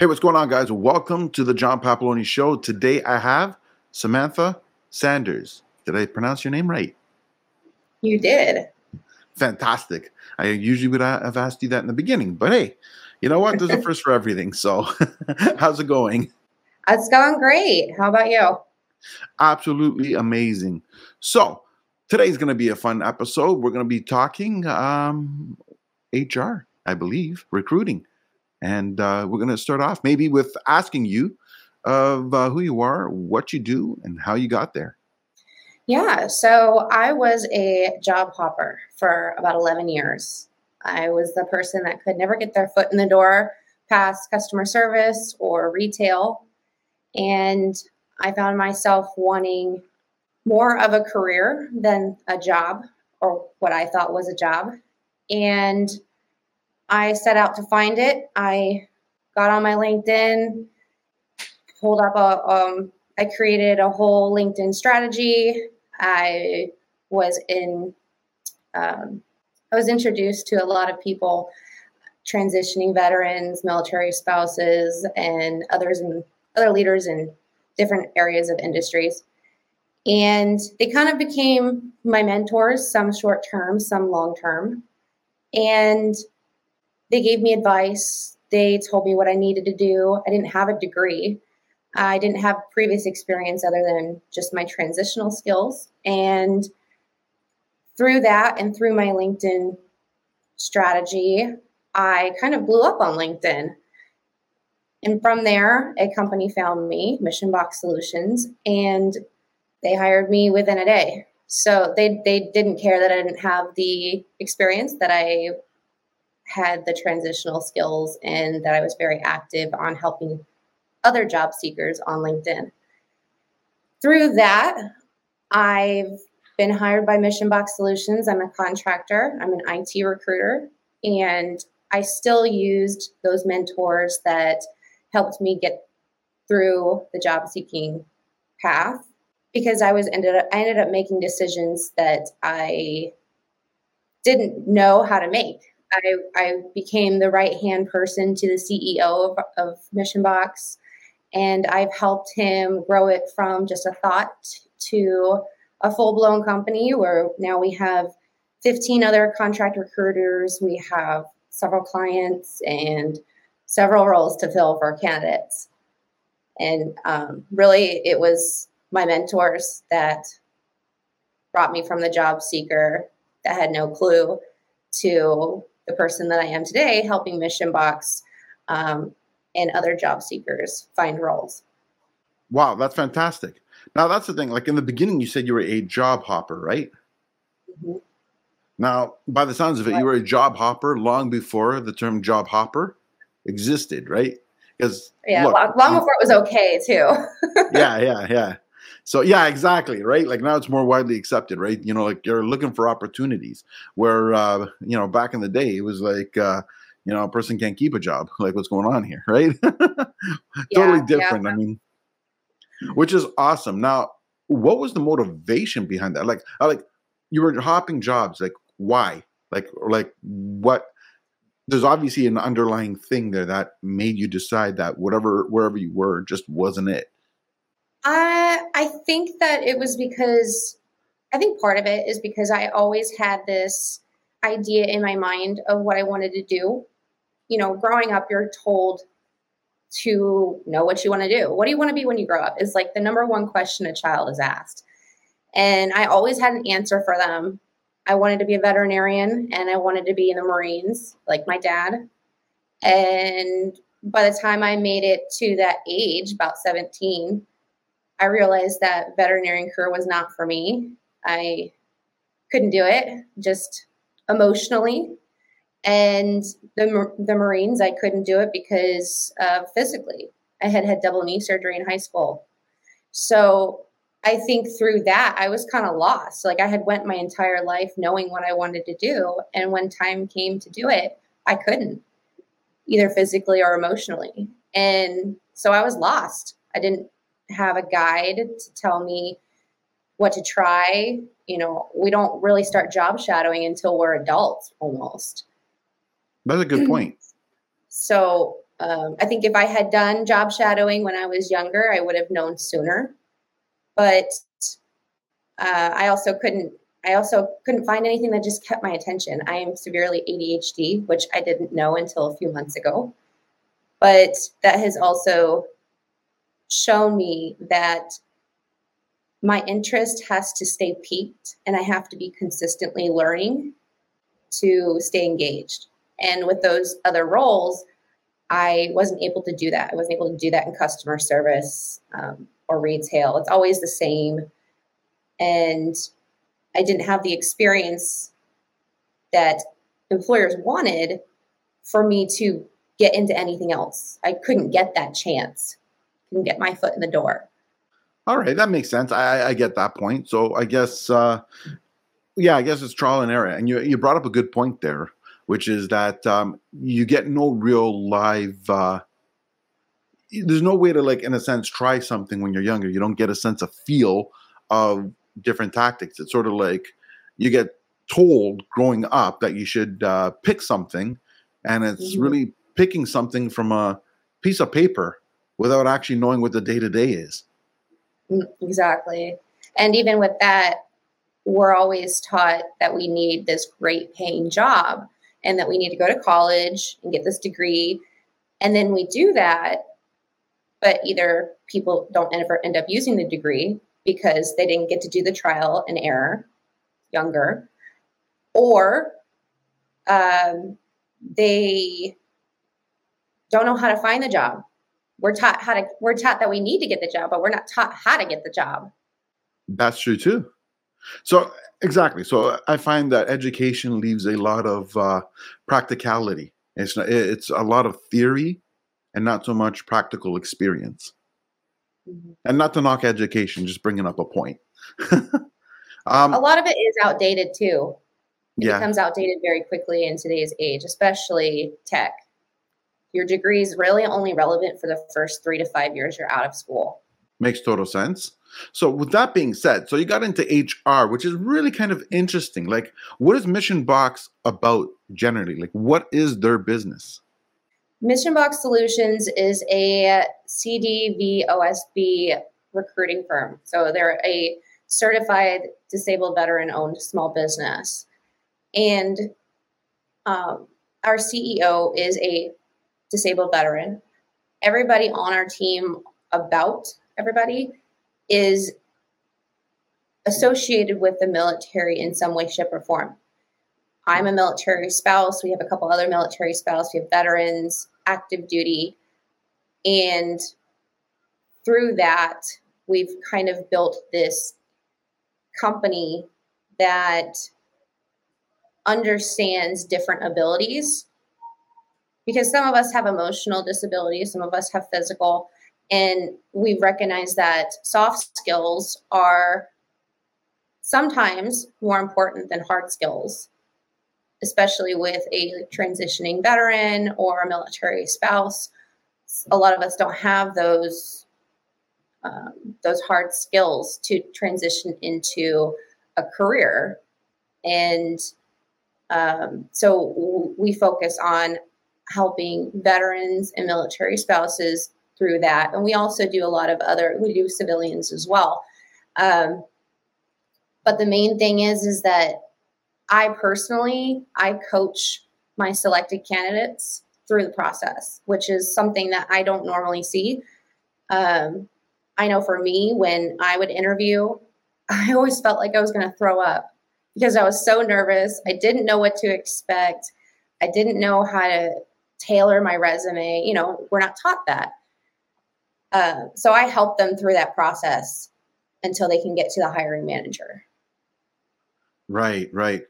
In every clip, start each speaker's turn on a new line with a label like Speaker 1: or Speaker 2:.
Speaker 1: Hey, what's going on, guys? Welcome to the John Papaloni Show. Today I have Samantha Sanders. Did I pronounce your name right?
Speaker 2: You did.
Speaker 1: Fantastic. I usually would have asked you that in the beginning, but hey, you know what? There's a first for everything. So, how's it going?
Speaker 2: It's going great. How about you?
Speaker 1: Absolutely amazing. So, today's going to be a fun episode. We're going to be talking um, HR, I believe, recruiting. And uh, we're going to start off maybe with asking you of uh, who you are, what you do, and how you got there.
Speaker 2: Yeah, so I was a job hopper for about 11 years. I was the person that could never get their foot in the door past customer service or retail. And I found myself wanting more of a career than a job or what I thought was a job. And I set out to find it. I got on my LinkedIn, pulled up a, um, I created a whole LinkedIn strategy. I was in, um, I was introduced to a lot of people, transitioning veterans, military spouses, and others and other leaders in different areas of industries. And they kind of became my mentors, some short term, some long term. And they gave me advice. They told me what I needed to do. I didn't have a degree. I didn't have previous experience other than just my transitional skills. And through that and through my LinkedIn strategy, I kind of blew up on LinkedIn. And from there, a company found me, Mission Box Solutions, and they hired me within a day. So they they didn't care that I didn't have the experience that I had the transitional skills and that I was very active on helping other job seekers on LinkedIn. Through that, I've been hired by Mission Box Solutions. I'm a contractor, I'm an IT recruiter, and I still used those mentors that helped me get through the job seeking path because I was ended up I ended up making decisions that I didn't know how to make. I, I became the right hand person to the CEO of, of Mission Box, and I've helped him grow it from just a thought to a full blown company where now we have 15 other contract recruiters, we have several clients, and several roles to fill for candidates. And um, really, it was my mentors that brought me from the job seeker that had no clue to the person that I am today, helping Mission Box um, and other job seekers find roles.
Speaker 1: Wow, that's fantastic. Now, that's the thing. Like in the beginning, you said you were a job hopper, right? Mm-hmm. Now, by the sounds of it, right. you were a job hopper long before the term job hopper existed, right?
Speaker 2: Because yeah, look, long, long before it was okay too.
Speaker 1: yeah, yeah, yeah. So yeah, exactly, right? Like now it's more widely accepted, right? You know, like you're looking for opportunities where uh, you know, back in the day it was like uh, you know, a person can't keep a job. Like what's going on here, right? totally yeah, different. Yeah. I mean, which is awesome. Now, what was the motivation behind that? Like, I like you were hopping jobs. Like, why? Like, like what? There's obviously an underlying thing there that made you decide that whatever wherever you were just wasn't it.
Speaker 2: I I think that it was because I think part of it is because I always had this idea in my mind of what I wanted to do. You know, growing up, you're told to know what you want to do. What do you want to be when you grow up? Is like the number one question a child is asked. And I always had an answer for them. I wanted to be a veterinarian and I wanted to be in the Marines, like my dad. And by the time I made it to that age, about 17, I realized that veterinarian career was not for me. I couldn't do it just emotionally. And the, the Marines, I couldn't do it because uh, physically. I had had double knee surgery in high school. So I think through that, I was kind of lost. Like I had went my entire life knowing what I wanted to do. And when time came to do it, I couldn't either physically or emotionally. And so I was lost. I didn't have a guide to tell me what to try. You know, we don't really start job shadowing until we're adults almost.
Speaker 1: That's a good point.
Speaker 2: So Um, I think if I had done job shadowing when I was younger, I would have known sooner. But uh, I also couldn't. I also couldn't find anything that just kept my attention. I am severely ADHD, which I didn't know until a few months ago. But that has also shown me that my interest has to stay piqued and I have to be consistently learning to stay engaged. And with those other roles, I wasn't able to do that. I wasn't able to do that in customer service um, or retail. It's always the same. And I didn't have the experience that employers wanted for me to get into anything else. I couldn't get that chance, couldn't get my foot in the door.
Speaker 1: All right, that makes sense. I, I get that point. So I guess, uh, yeah, I guess it's trial and error. And you you brought up a good point there, which is that um, you get no real live. Uh, there's no way to like, in a sense, try something when you're younger. You don't get a sense of feel of different tactics. It's sort of like you get told growing up that you should uh, pick something, and it's mm-hmm. really picking something from a piece of paper without actually knowing what the day to day is.
Speaker 2: Mm, exactly. And even with that, we're always taught that we need this great paying job and that we need to go to college and get this degree. And then we do that, but either people don't ever end up using the degree because they didn't get to do the trial and error younger, or um, they don't know how to find the job we're taught how to we're taught that we need to get the job but we're not taught how to get the job.
Speaker 1: That's true too. So exactly. So i find that education leaves a lot of uh, practicality. It's not, it's a lot of theory and not so much practical experience. Mm-hmm. and not to knock education just bringing up a point.
Speaker 2: Um, a lot of it is outdated too. It yeah. becomes outdated very quickly in today's age especially tech your degree is really only relevant for the first three to five years you're out of school.
Speaker 1: Makes total sense. So, with that being said, so you got into HR, which is really kind of interesting. Like, what is Mission Box about generally? Like, what is their business?
Speaker 2: Mission Box Solutions is a CDVOSB recruiting firm. So, they're a certified disabled veteran owned small business. And um, our CEO is a disabled veteran. Everybody on our team, about everybody, is associated with the military in some way, shape, or form. I'm a military spouse. We have a couple other military spouses. We have veterans, active duty. And through that, we've kind of built this company that understands different abilities because some of us have emotional disabilities, some of us have physical, and we recognize that soft skills are sometimes more important than hard skills, especially with a transitioning veteran or a military spouse. A lot of us don't have those um, those hard skills to transition into a career, and um, so we focus on helping veterans and military spouses through that. And we also do a lot of other, we do civilians as well. Um, but the main thing is, is that I personally, I coach my selected candidates through the process, which is something that I don't normally see. Um, I know for me, when I would interview, I always felt like I was going to throw up because I was so nervous. I didn't know what to expect. I didn't know how to tailor my resume. You know, we're not taught that. Uh, so I help them through that process until they can get to the hiring manager.
Speaker 1: Right, right.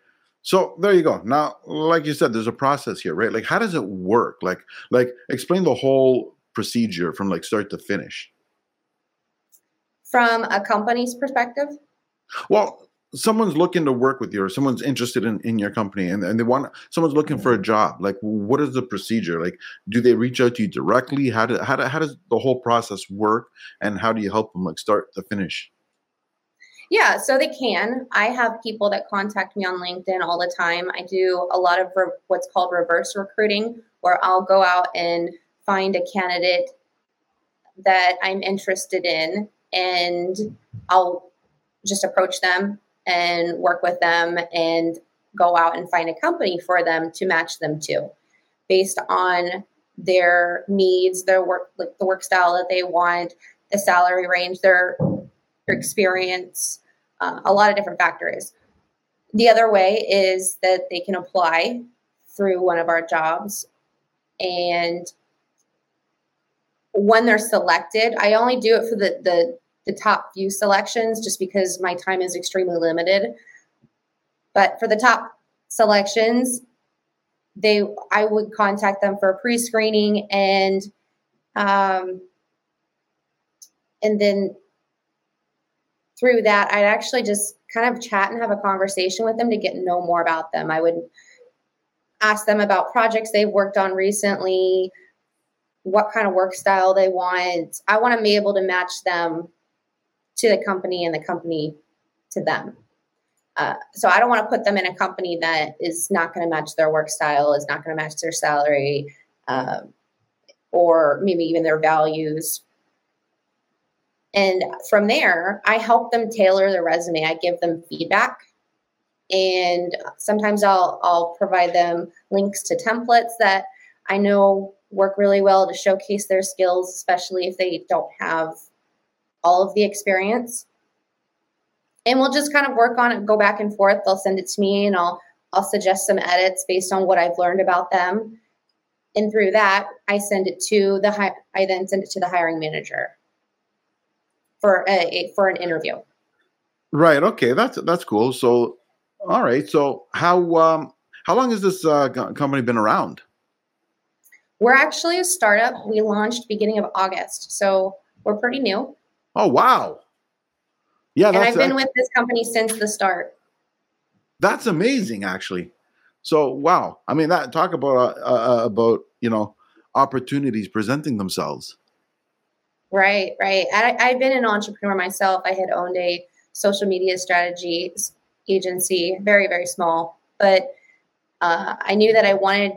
Speaker 1: So there you go. Now, like you said, there's a process here, right? Like, how does it work? Like, like explain the whole procedure from like start to finish.
Speaker 2: From a company's perspective.
Speaker 1: Well, someone's looking to work with you or someone's interested in, in your company and, and they want someone's looking for a job like what is the procedure? Like do they reach out to you directly? How, do, how, do, how does the whole process work and how do you help them like start to finish?
Speaker 2: Yeah so they can. I have people that contact me on linkedin all the time. I do a lot of re- what's called reverse recruiting where i'll go out and find a candidate that I'm interested in and I'll just approach them and work with them and go out and find a company for them to match them to based on their needs, their work, like the work style that they want, the salary range, their, their experience, uh, a lot of different factors. The other way is that they can apply through one of our jobs and when they're selected, I only do it for the, the the top few selections just because my time is extremely limited. But for the top selections, they I would contact them for a pre-screening and um, and then through that I'd actually just kind of chat and have a conversation with them to get know more about them. I would ask them about projects they've worked on recently, what kind of work style they want. I want to be able to match them to the company and the company to them. Uh, so I don't want to put them in a company that is not going to match their work style, is not going to match their salary, uh, or maybe even their values. And from there, I help them tailor their resume. I give them feedback, and sometimes I'll I'll provide them links to templates that I know work really well to showcase their skills, especially if they don't have all of the experience. And we'll just kind of work on it, go back and forth. They'll send it to me and I'll I'll suggest some edits based on what I've learned about them. And through that, I send it to the hi- I then send it to the hiring manager for a, for an interview.
Speaker 1: Right. Okay. That's that's cool. So, all right. So, how um how long has this uh, company been around?
Speaker 2: We're actually a startup. We launched beginning of August, so we're pretty new.
Speaker 1: Oh wow! Yeah,
Speaker 2: and I've been with this company since the start.
Speaker 1: That's amazing, actually. So wow, I mean, that talk about uh, uh, about you know opportunities presenting themselves.
Speaker 2: Right, right. I, I've been an entrepreneur myself. I had owned a social media strategy agency, very very small, but uh, I knew that I wanted.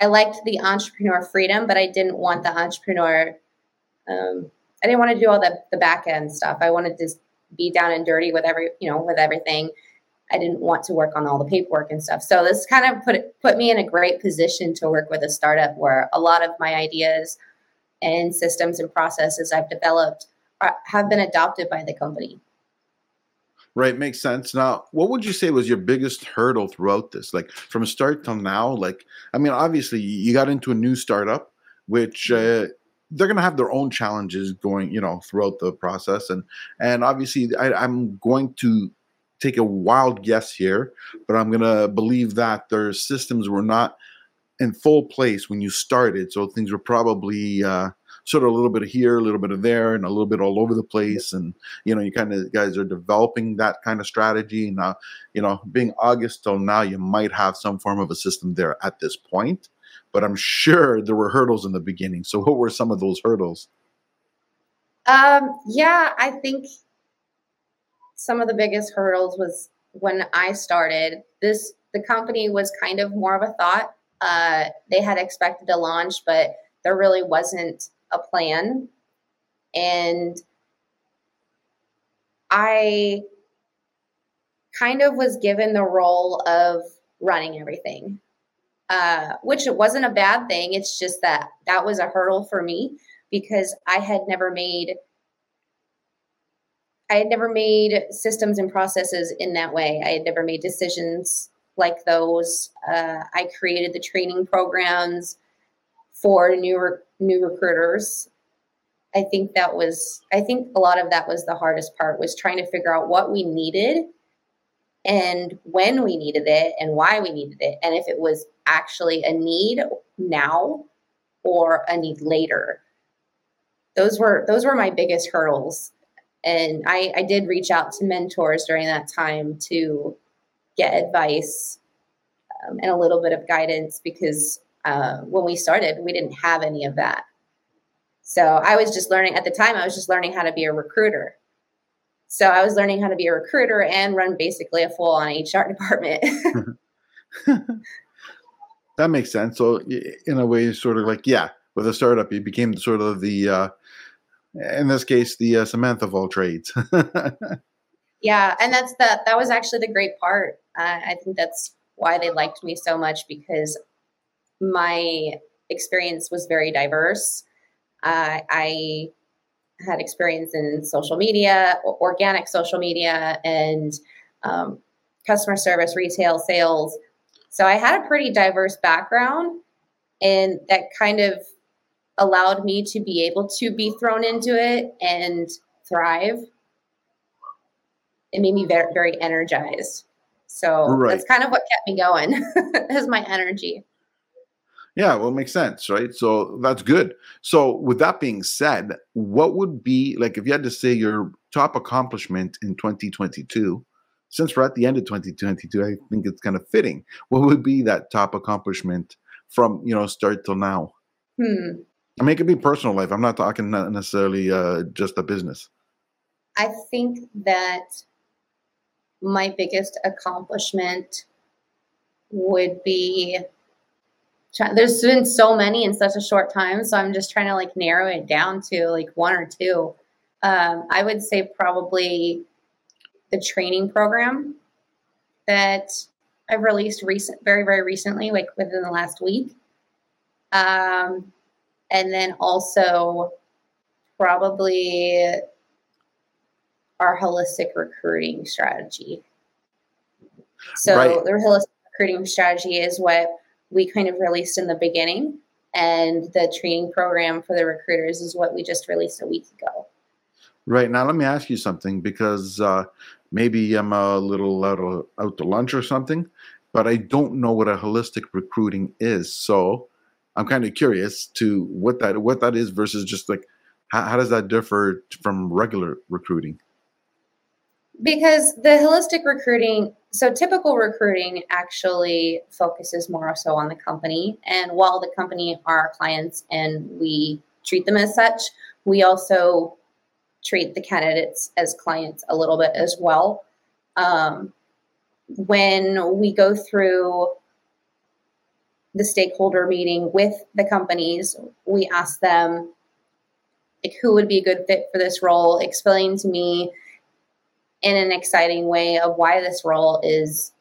Speaker 2: I liked the entrepreneur freedom, but I didn't want the entrepreneur um, I didn't want to do all the the back end stuff. I wanted to be down and dirty with every you know with everything. I didn't want to work on all the paperwork and stuff. So this kind of put put me in a great position to work with a startup where a lot of my ideas and systems and processes I've developed are, have been adopted by the company.
Speaker 1: Right, makes sense. Now, what would you say was your biggest hurdle throughout this? Like from start till now, like I mean, obviously you got into a new startup, which mm-hmm. uh, they're going to have their own challenges going, you know, throughout the process. And and obviously, I, I'm going to take a wild guess here, but I'm going to believe that their systems were not in full place when you started. So things were probably uh, sort of a little bit of here, a little bit of there, and a little bit all over the place. And you know, you kind of guys are developing that kind of strategy. Now, you know, being August till now, you might have some form of a system there at this point but I'm sure there were hurdles in the beginning. So, what were some of those hurdles?
Speaker 2: Um, yeah, I think some of the biggest hurdles was when I started. This the company was kind of more of a thought. Uh, they had expected to launch, but there really wasn't a plan, and I kind of was given the role of running everything uh, which it wasn't a bad thing. It's just that that was a hurdle for me because I had never made I had never made systems and processes in that way. I had never made decisions like those. Uh, I created the training programs for new new recruiters. I think that was I think a lot of that was the hardest part was trying to figure out what we needed and when we needed it and why we needed it and if it was actually a need now or a need later. Those were those were my biggest hurdles. And i i did reach out to mentors during that time to get advice um, and a little bit of guidance because uh, when we started we didn't have any of that. So i was just learning at the time i was just learning how to be a recruiter so I was learning how to be a recruiter and run basically a full on HR department.
Speaker 1: that makes sense. So in a way, sort of like, yeah, with a startup. You became sort of the, uh, in this case, the uh, Samantha of all trades.
Speaker 2: yeah, and that's that. That was actually the great part. Uh, I think that's why they liked me so much because my experience was very diverse. Uh, I had experience in social media, organic social media, and um, customer service, retail, sales. So I had a pretty diverse background, and that kind of allowed me to be able to be thrown into it and thrive. It made me very, very energized. So right. that's kind of what kept me going is my energy.
Speaker 1: Yeah, well, it makes sense, right? So that's good. So, with that being said, what would be like if you had to say your top accomplishment in 2022? Since we're at the end of 2022, I think it's kind of fitting. What would be that top accomplishment from you know start till now? Hmm. I mean, it could be personal life. I'm not talking necessarily uh, just the business.
Speaker 2: I think that my biggest accomplishment would be there's been so many in such a short time so i'm just trying to like narrow it down to like one or two um, i would say probably the training program that i've released recent very very recently like within the last week um, and then also probably our holistic recruiting strategy. So right. the holistic recruiting strategy is what we kind of released in the beginning, and the training program for the recruiters is what we just released a week ago.
Speaker 1: Right now, let me ask you something because uh, maybe I'm a little out, of, out to lunch or something, but I don't know what a holistic recruiting is. So I'm kind of curious to what that what that is versus just like how, how does that differ from regular recruiting?
Speaker 2: Because the holistic recruiting, so typical recruiting actually focuses more so on the company. And while the company are our clients and we treat them as such, we also treat the candidates as clients a little bit as well. Um, when we go through the stakeholder meeting with the companies, we ask them like who would be a good fit for this role, explain to me in an exciting way of why this role is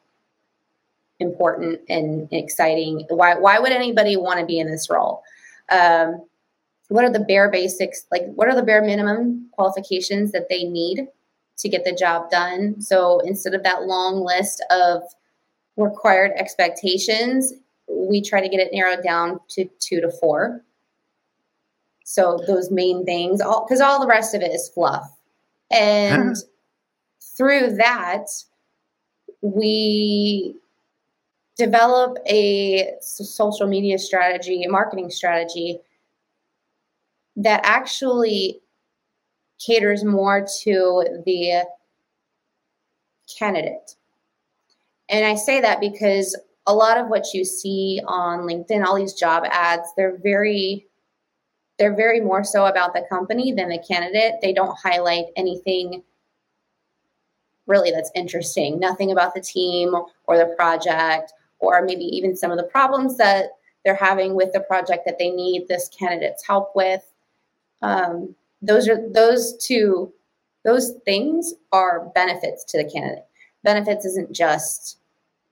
Speaker 2: important and exciting. Why why would anybody want to be in this role? Um, what are the bare basics? Like what are the bare minimum qualifications that they need to get the job done? So instead of that long list of required expectations, we try to get it narrowed down to two to four. So those main things, all because all the rest of it is fluff. And through that, we develop a social media strategy, a marketing strategy that actually caters more to the candidate. And I say that because a lot of what you see on LinkedIn, all these job ads, they're very they're very more so about the company than the candidate. They don't highlight anything really that's interesting. Nothing about the team or the project, or maybe even some of the problems that they're having with the project that they need this candidate's help with. Um, those are those two. Those things are benefits to the candidate. Benefits isn't just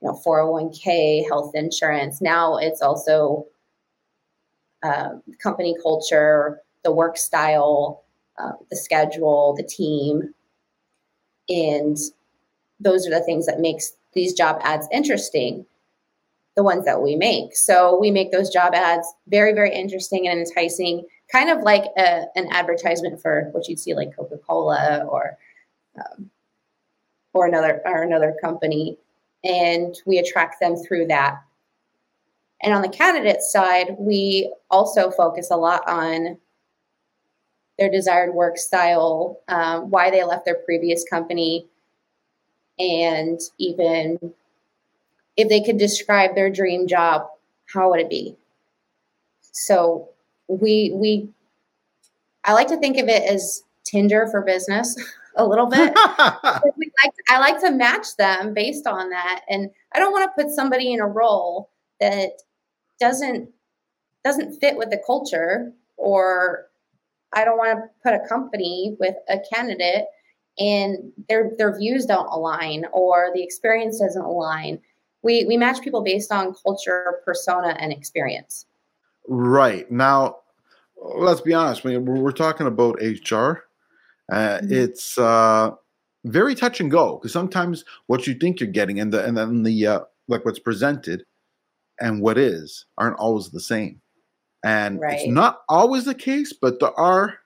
Speaker 2: you know 401k, health insurance. Now it's also uh, company culture, the work style, uh, the schedule, the team, and those are the things that makes these job ads interesting the ones that we make. So we make those job ads very very interesting and enticing kind of like a, an advertisement for what you'd see like coca-cola or um, or another or another company and we attract them through that. And on the candidate side we also focus a lot on their desired work style, um, why they left their previous company, and even if they could describe their dream job, how would it be? So we we I like to think of it as Tinder for business a little bit. like, I like to match them based on that, and I don't want to put somebody in a role that doesn't doesn't fit with the culture or I don't want to put a company with a candidate and their their views don't align or the experience doesn't align. We we match people based on culture, persona, and experience.
Speaker 1: Right now, let's be honest. When we're talking about HR, uh, mm-hmm. it's uh, very touch and go because sometimes what you think you're getting and the and then the uh, like what's presented and what is aren't always the same. And right. it's not always the case, but there are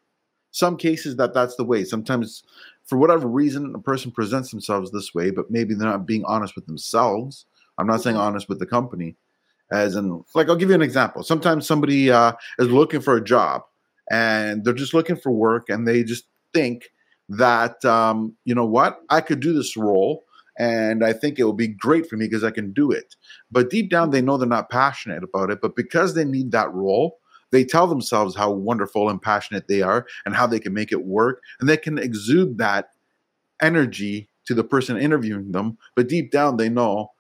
Speaker 1: some cases that that's the way. Sometimes, for whatever reason, a person presents themselves this way, but maybe they're not being honest with themselves. I'm not saying mm-hmm. honest with the company. As in, like, I'll give you an example. Sometimes somebody uh, is looking for a job and they're just looking for work and they just think that, um, you know what, I could do this role and I think it will be great for me because I can do it. But deep down, they know they're not passionate about it. But because they need that role, they tell themselves how wonderful and passionate they are and how they can make it work. And they can exude that energy to the person interviewing them. But deep down, they know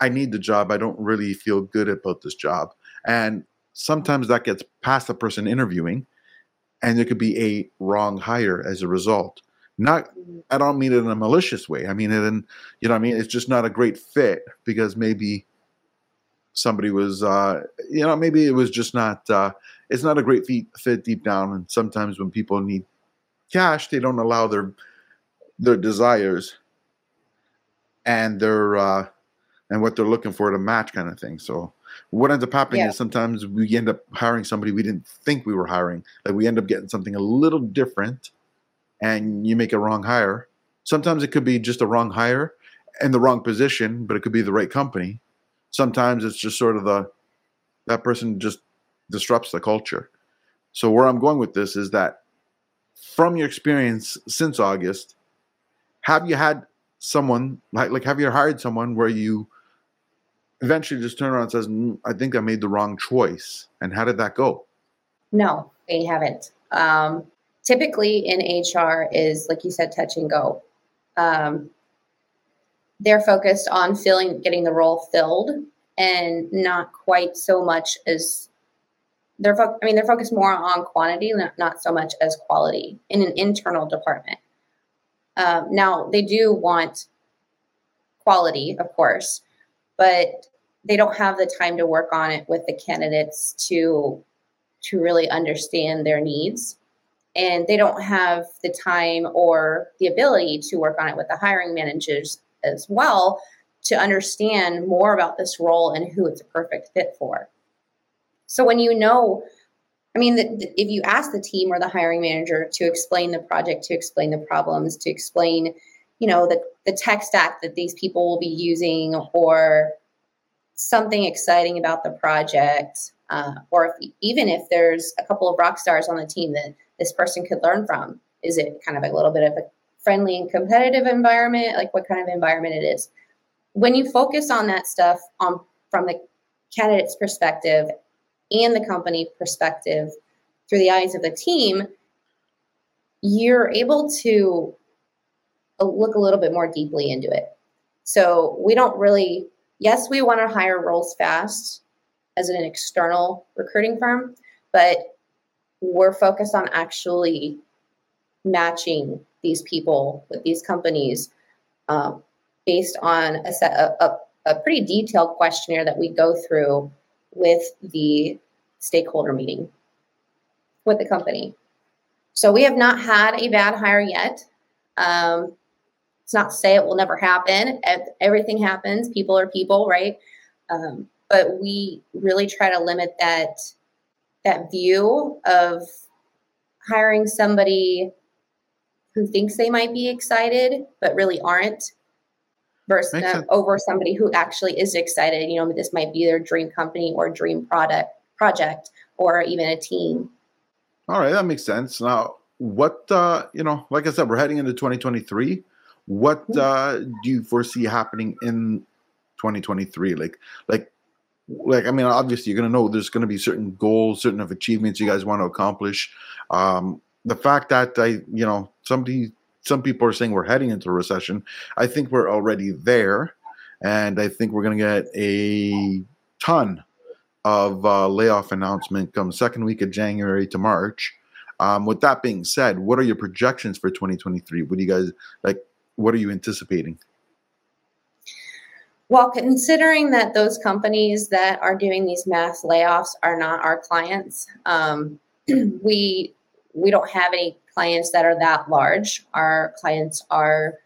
Speaker 1: I need the job. I don't really feel good about this job. And sometimes that gets past the person interviewing, and there could be a wrong hire as a result. Not, mm-hmm. I don't mean it in a malicious way. I mean it in, you know, I mean it's just not a great fit because maybe somebody was, uh, you know, maybe it was just not. Uh, it's not a great fit deep down, and sometimes when people need cash, they don't allow their their desires and their uh, and what they're looking for to match, kind of thing. So what ends up happening yeah. is sometimes we end up hiring somebody we didn't think we were hiring. Like we end up getting something a little different and you make a wrong hire. Sometimes it could be just a wrong hire and the wrong position, but it could be the right company. Sometimes it's just sort of the that person just disrupts the culture. So where I'm going with this is that from your experience since August, have you had someone like like have you hired someone where you eventually just turn around and says, mm, "I think I made the wrong choice," and how did that go?
Speaker 2: No, they haven't. Um, typically in HR is like you said, touch and go. Um, they're focused on filling, getting the role filled, and not quite so much as they're. Fo- I mean, they're focused more on quantity, not, not so much as quality in an internal department. Um, now they do want quality, of course, but they don't have the time to work on it with the candidates to to really understand their needs and they don't have the time or the ability to work on it with the hiring managers as well to understand more about this role and who it's a perfect fit for. So when you know, I mean, the, the, if you ask the team or the hiring manager to explain the project, to explain the problems, to explain, you know, the, the tech stack that these people will be using or something exciting about the project, uh, or if, even if there's a couple of rock stars on the team that this person could learn from? Is it kind of a little bit of a friendly and competitive environment? Like what kind of environment it is? When you focus on that stuff on from the candidate's perspective and the company perspective through the eyes of the team, you're able to uh, look a little bit more deeply into it. So we don't really, yes, we want to hire roles fast as an external recruiting firm, but we're focused on actually matching these people with these companies um, based on a, set, a, a, a pretty detailed questionnaire that we go through with the stakeholder meeting with the company. So we have not had a bad hire yet. Um, it's not to say it will never happen. Everything happens. People are people, right? Um, but we really try to limit that that view of hiring somebody who thinks they might be excited but really aren't versus over somebody who actually is excited you know this might be their dream company or dream product project or even a team.
Speaker 1: All right that makes sense. Now what uh you know like i said we're heading into 2023 what mm-hmm. uh do you foresee happening in 2023 like like like I mean, obviously you're going to know there's going to be certain goals, certain of achievements you guys want to accomplish. Um, the fact that I, you know, somebody, some people are saying we're heading into a recession. I think we're already there, and I think we're going to get a ton of uh, layoff announcement come second week of January to March. Um, with that being said, what are your projections for 2023? What do you guys like? What are you anticipating?
Speaker 2: Well, considering that those companies that are doing these mass layoffs are not our clients, um, we we don't have any clients that are that large. Our clients are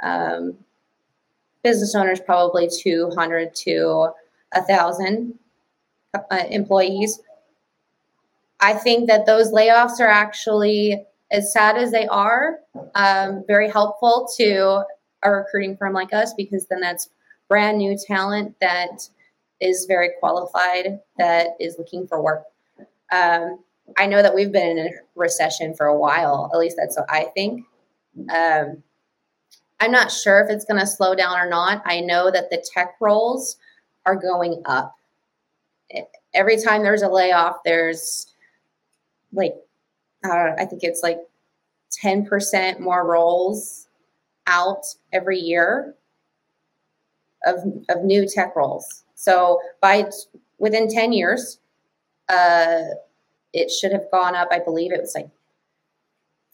Speaker 2: um, business owners, probably 200 to a thousand uh, employees. I think that those layoffs are actually, as sad as they are, um, very helpful to a recruiting firm like us because then that's brand new talent that is very qualified that is looking for work. Um, I know that we've been in a recession for a while. At least that's what I think. Um, I'm not sure if it's going to slow down or not. I know that the tech roles are going up. Every time there's a layoff, there's like, I think it's like 10% more roles out every year of, of new tech roles. So by within 10 years, uh, it should have gone up. I believe it was like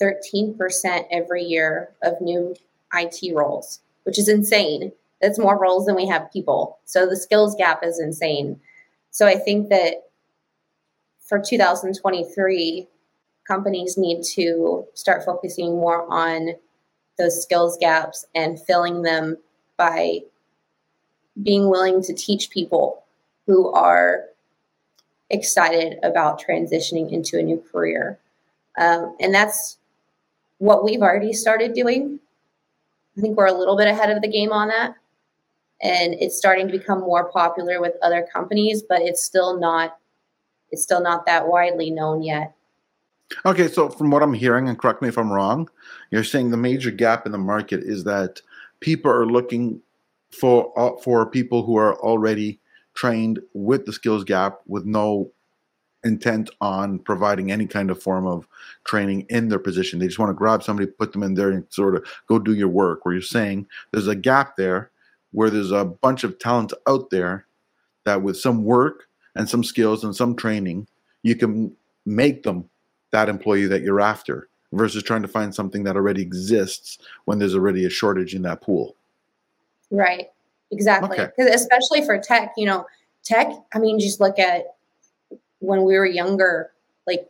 Speaker 2: 13% every year of new IT roles, which is insane. That's more roles than we have people. So the skills gap is insane. So I think that for 2023, companies need to start focusing more on those skills gaps and filling them by being willing to teach people who are excited about transitioning into a new career. Um, and that's what we've already started doing. I think we're a little bit ahead of the game on that. And it's starting to become more popular with other companies, but it's still not it's still not that widely known yet.
Speaker 1: Okay, so from what I'm hearing, and correct me if I'm wrong, you're saying the major gap in the market is that people are looking for uh, for people who are already trained with the skills gap with no intent on providing any kind of form of training in their position. They just want to grab somebody, put them in there, and sort of go do your work. Where you're saying there's a gap there where there's a bunch of talent out there that with some work and some skills and some training, you can make them that employee that you're after versus trying to find something that already exists when there's already a shortage in that pool.
Speaker 2: Right. Exactly. Because okay. especially for tech, you know, tech, I mean, just look at when we were younger, like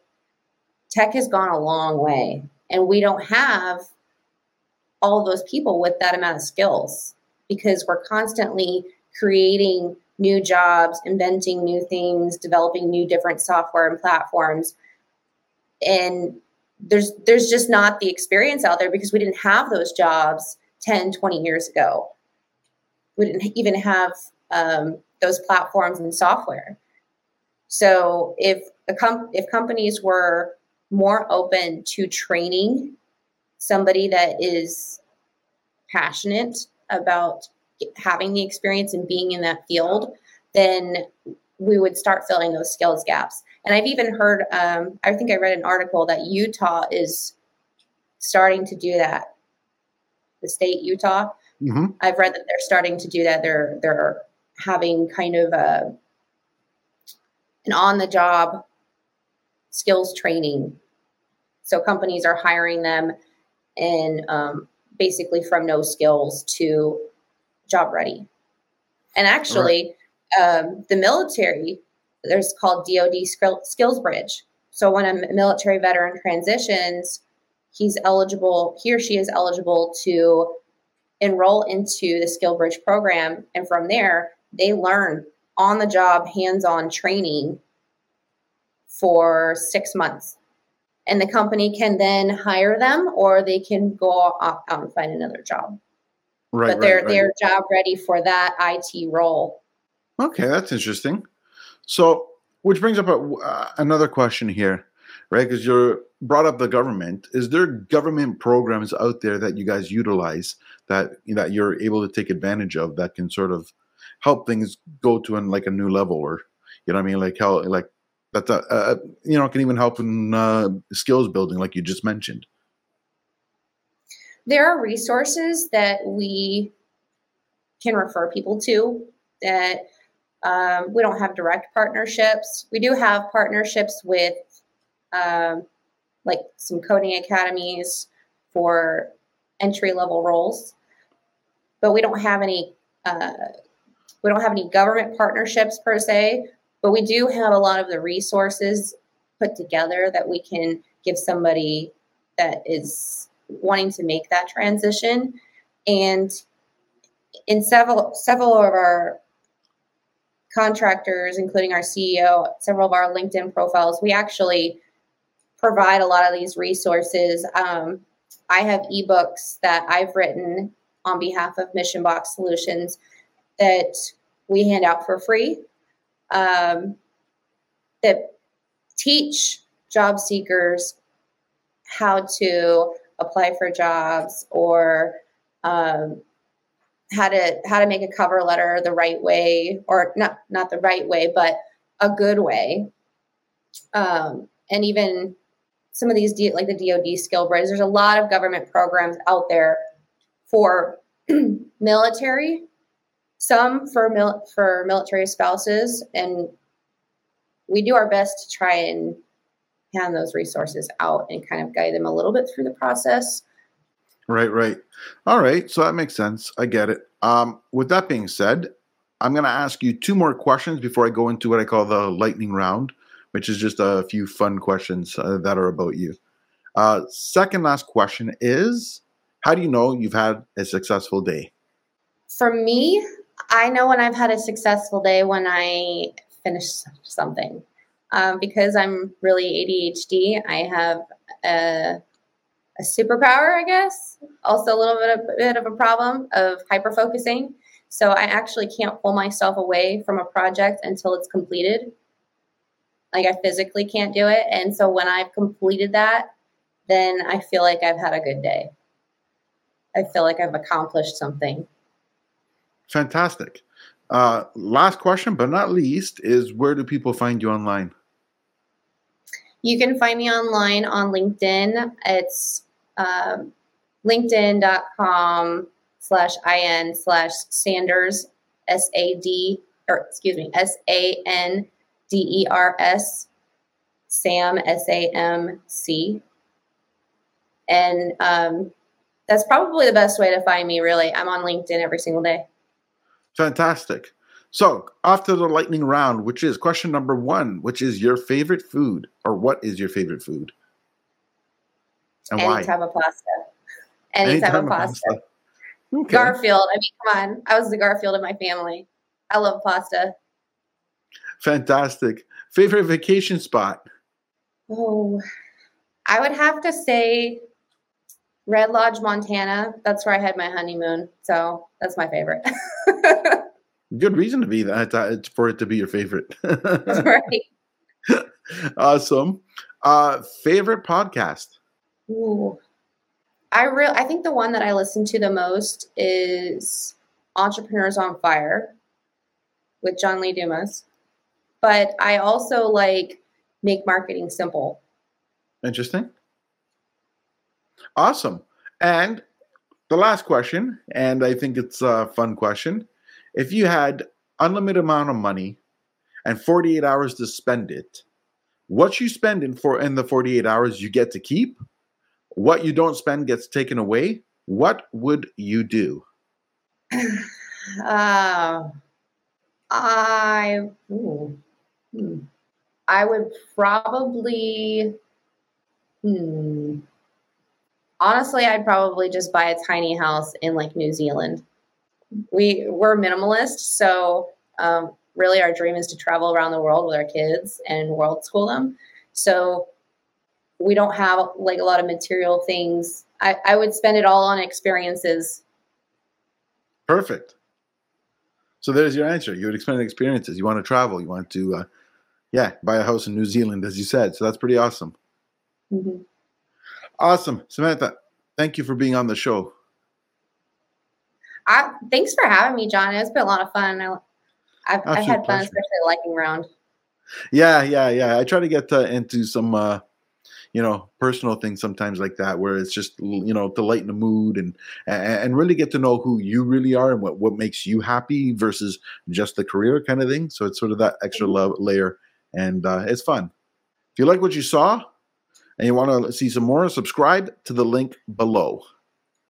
Speaker 2: tech has gone a long way and we don't have all those people with that amount of skills because we're constantly creating new jobs, inventing new things, developing new different software and platforms. And there's there's just not the experience out there because we didn't have those jobs 10, 20 years ago. We didn't even have um, those platforms and software. So if a com- if companies were more open to training somebody that is passionate about having the experience and being in that field, then we would start filling those skills gaps. And I've even heard, um, I think I read an article that Utah is starting to do that. The state Utah, mm-hmm. I've read that they're starting to do that. They're they're having kind of a an on the job skills training. So companies are hiring them and um, basically from no skills to job ready. And actually, right. um, the military, there's called DoD Skills Bridge. So when a military veteran transitions, he's eligible, he or she is eligible to enroll into the SkillBridge program. And from there, they learn on the job, hands on training for six months. And the company can then hire them or they can go out and find another job. Right. But they're right, right. they're job ready for that IT role.
Speaker 1: Okay, that's interesting. So, which brings up a, uh, another question here, right? Because you're brought up the government. Is there government programs out there that you guys utilize that that you're able to take advantage of that can sort of help things go to an like a new level or you know what I mean like how like that uh, uh, you know can even help in uh, skills building like you just mentioned
Speaker 2: there are resources that we can refer people to that Um, we don't have direct partnerships. We do have partnerships with um, like some coding academies for entry level roles, but we don't have any. Uh, we don't have any government partnerships per se, but we do have a lot of the resources put together that we can give somebody that is wanting to make that transition. And in several several of our contractors, including our CEO, several of our LinkedIn profiles, we actually provide a lot of these resources. Um, I have ebooks that I've written on behalf of Mission Box Solutions that we hand out for free um, that teach job seekers how to apply for jobs or um, how to how to make a cover letter the right way or not not the right way but a good way um, and even some of these like the dod SkillBridge there's a lot of government programs out there for military some for mil- for military spouses and we do our best to try and hand those resources out and kind of guide them a little bit through the process.
Speaker 1: Right right. All right so that makes sense. I get it. Um, with that being said i'm going to ask you two more questions before i go into what i call the lightning round which is just a few fun questions uh, that are about you uh, second last question is how do you know you've had a successful day
Speaker 2: for me I know when I've had a successful day when I finish something. Um, because I'm really ADHD, I have a, a superpower, I guess. Also, a little bit of, bit of a problem of hyper focusing. So I actually can't pull myself away from a project until it's completed. Like I physically can't do it. And so when I've completed that, then I feel like I've had a good day. I feel like I've accomplished something.
Speaker 1: Fantastic. Uh, last question, but not least, is where do people find you online?
Speaker 2: You can find me online on LinkedIn. It's um, linkedin.com slash in slash Sanders, S A D, or excuse me, S A N D E R S, Sam, S A M C. And um, that's probably the best way to find me, really. I'm on LinkedIn every single day.
Speaker 1: Fantastic. So, after the lightning round, which is question number one, which is your favorite food, or what is your favorite food?
Speaker 2: And Any why? type of pasta. Any, Any type, type, of pasta. pasta. Okay. Garfield. I mean, come on. I was the Garfield of my family. I love pasta.
Speaker 1: Fantastic. Favorite vacation spot?
Speaker 2: Oh, I would have to say Red Lodge, Montana. That's where I had my honeymoon. So that's my favorite.
Speaker 1: Good reason to be that uh, for it to be your favorite. right. awesome. Uh, favorite podcast.
Speaker 2: Ooh. I real I think the one that I listen to the most is Entrepreneurs on Fire with John Lee Dumas. But I also like Make Marketing Simple.
Speaker 1: Interesting. Awesome. And the last question, and I think it's a fun question. If you had unlimited amount of money and 48 hours to spend it, what you spend in for in the 48 hours you get to keep. What you don't spend gets taken away. What would you do?
Speaker 2: Uh, I ooh, I would probably hmm honestly, I'd probably just buy a tiny house in like New Zealand. We we're minimalist, so um, really our dream is to travel around the world with our kids and world school them. So we don't have like a lot of material things. I, I would spend it all on experiences.
Speaker 1: Perfect. So there's your answer. You would expend experiences. You want to travel. You want to, uh, yeah, buy a house in New Zealand, as you said. So that's pretty awesome. Mm-hmm. Awesome. Samantha, thank you for being on the show.
Speaker 2: I, thanks for having me, John. It's been a lot of fun. I, have had fun, especially liking round.
Speaker 1: Yeah, yeah, yeah. I try to get uh, into some, uh, you know, personal things sometimes like that, where it's just you know to lighten the mood and and really get to know who you really are and what what makes you happy versus just the career kind of thing. So it's sort of that extra mm-hmm. love layer and uh, it's fun. If you like what you saw and you want to see some more, subscribe to the link below.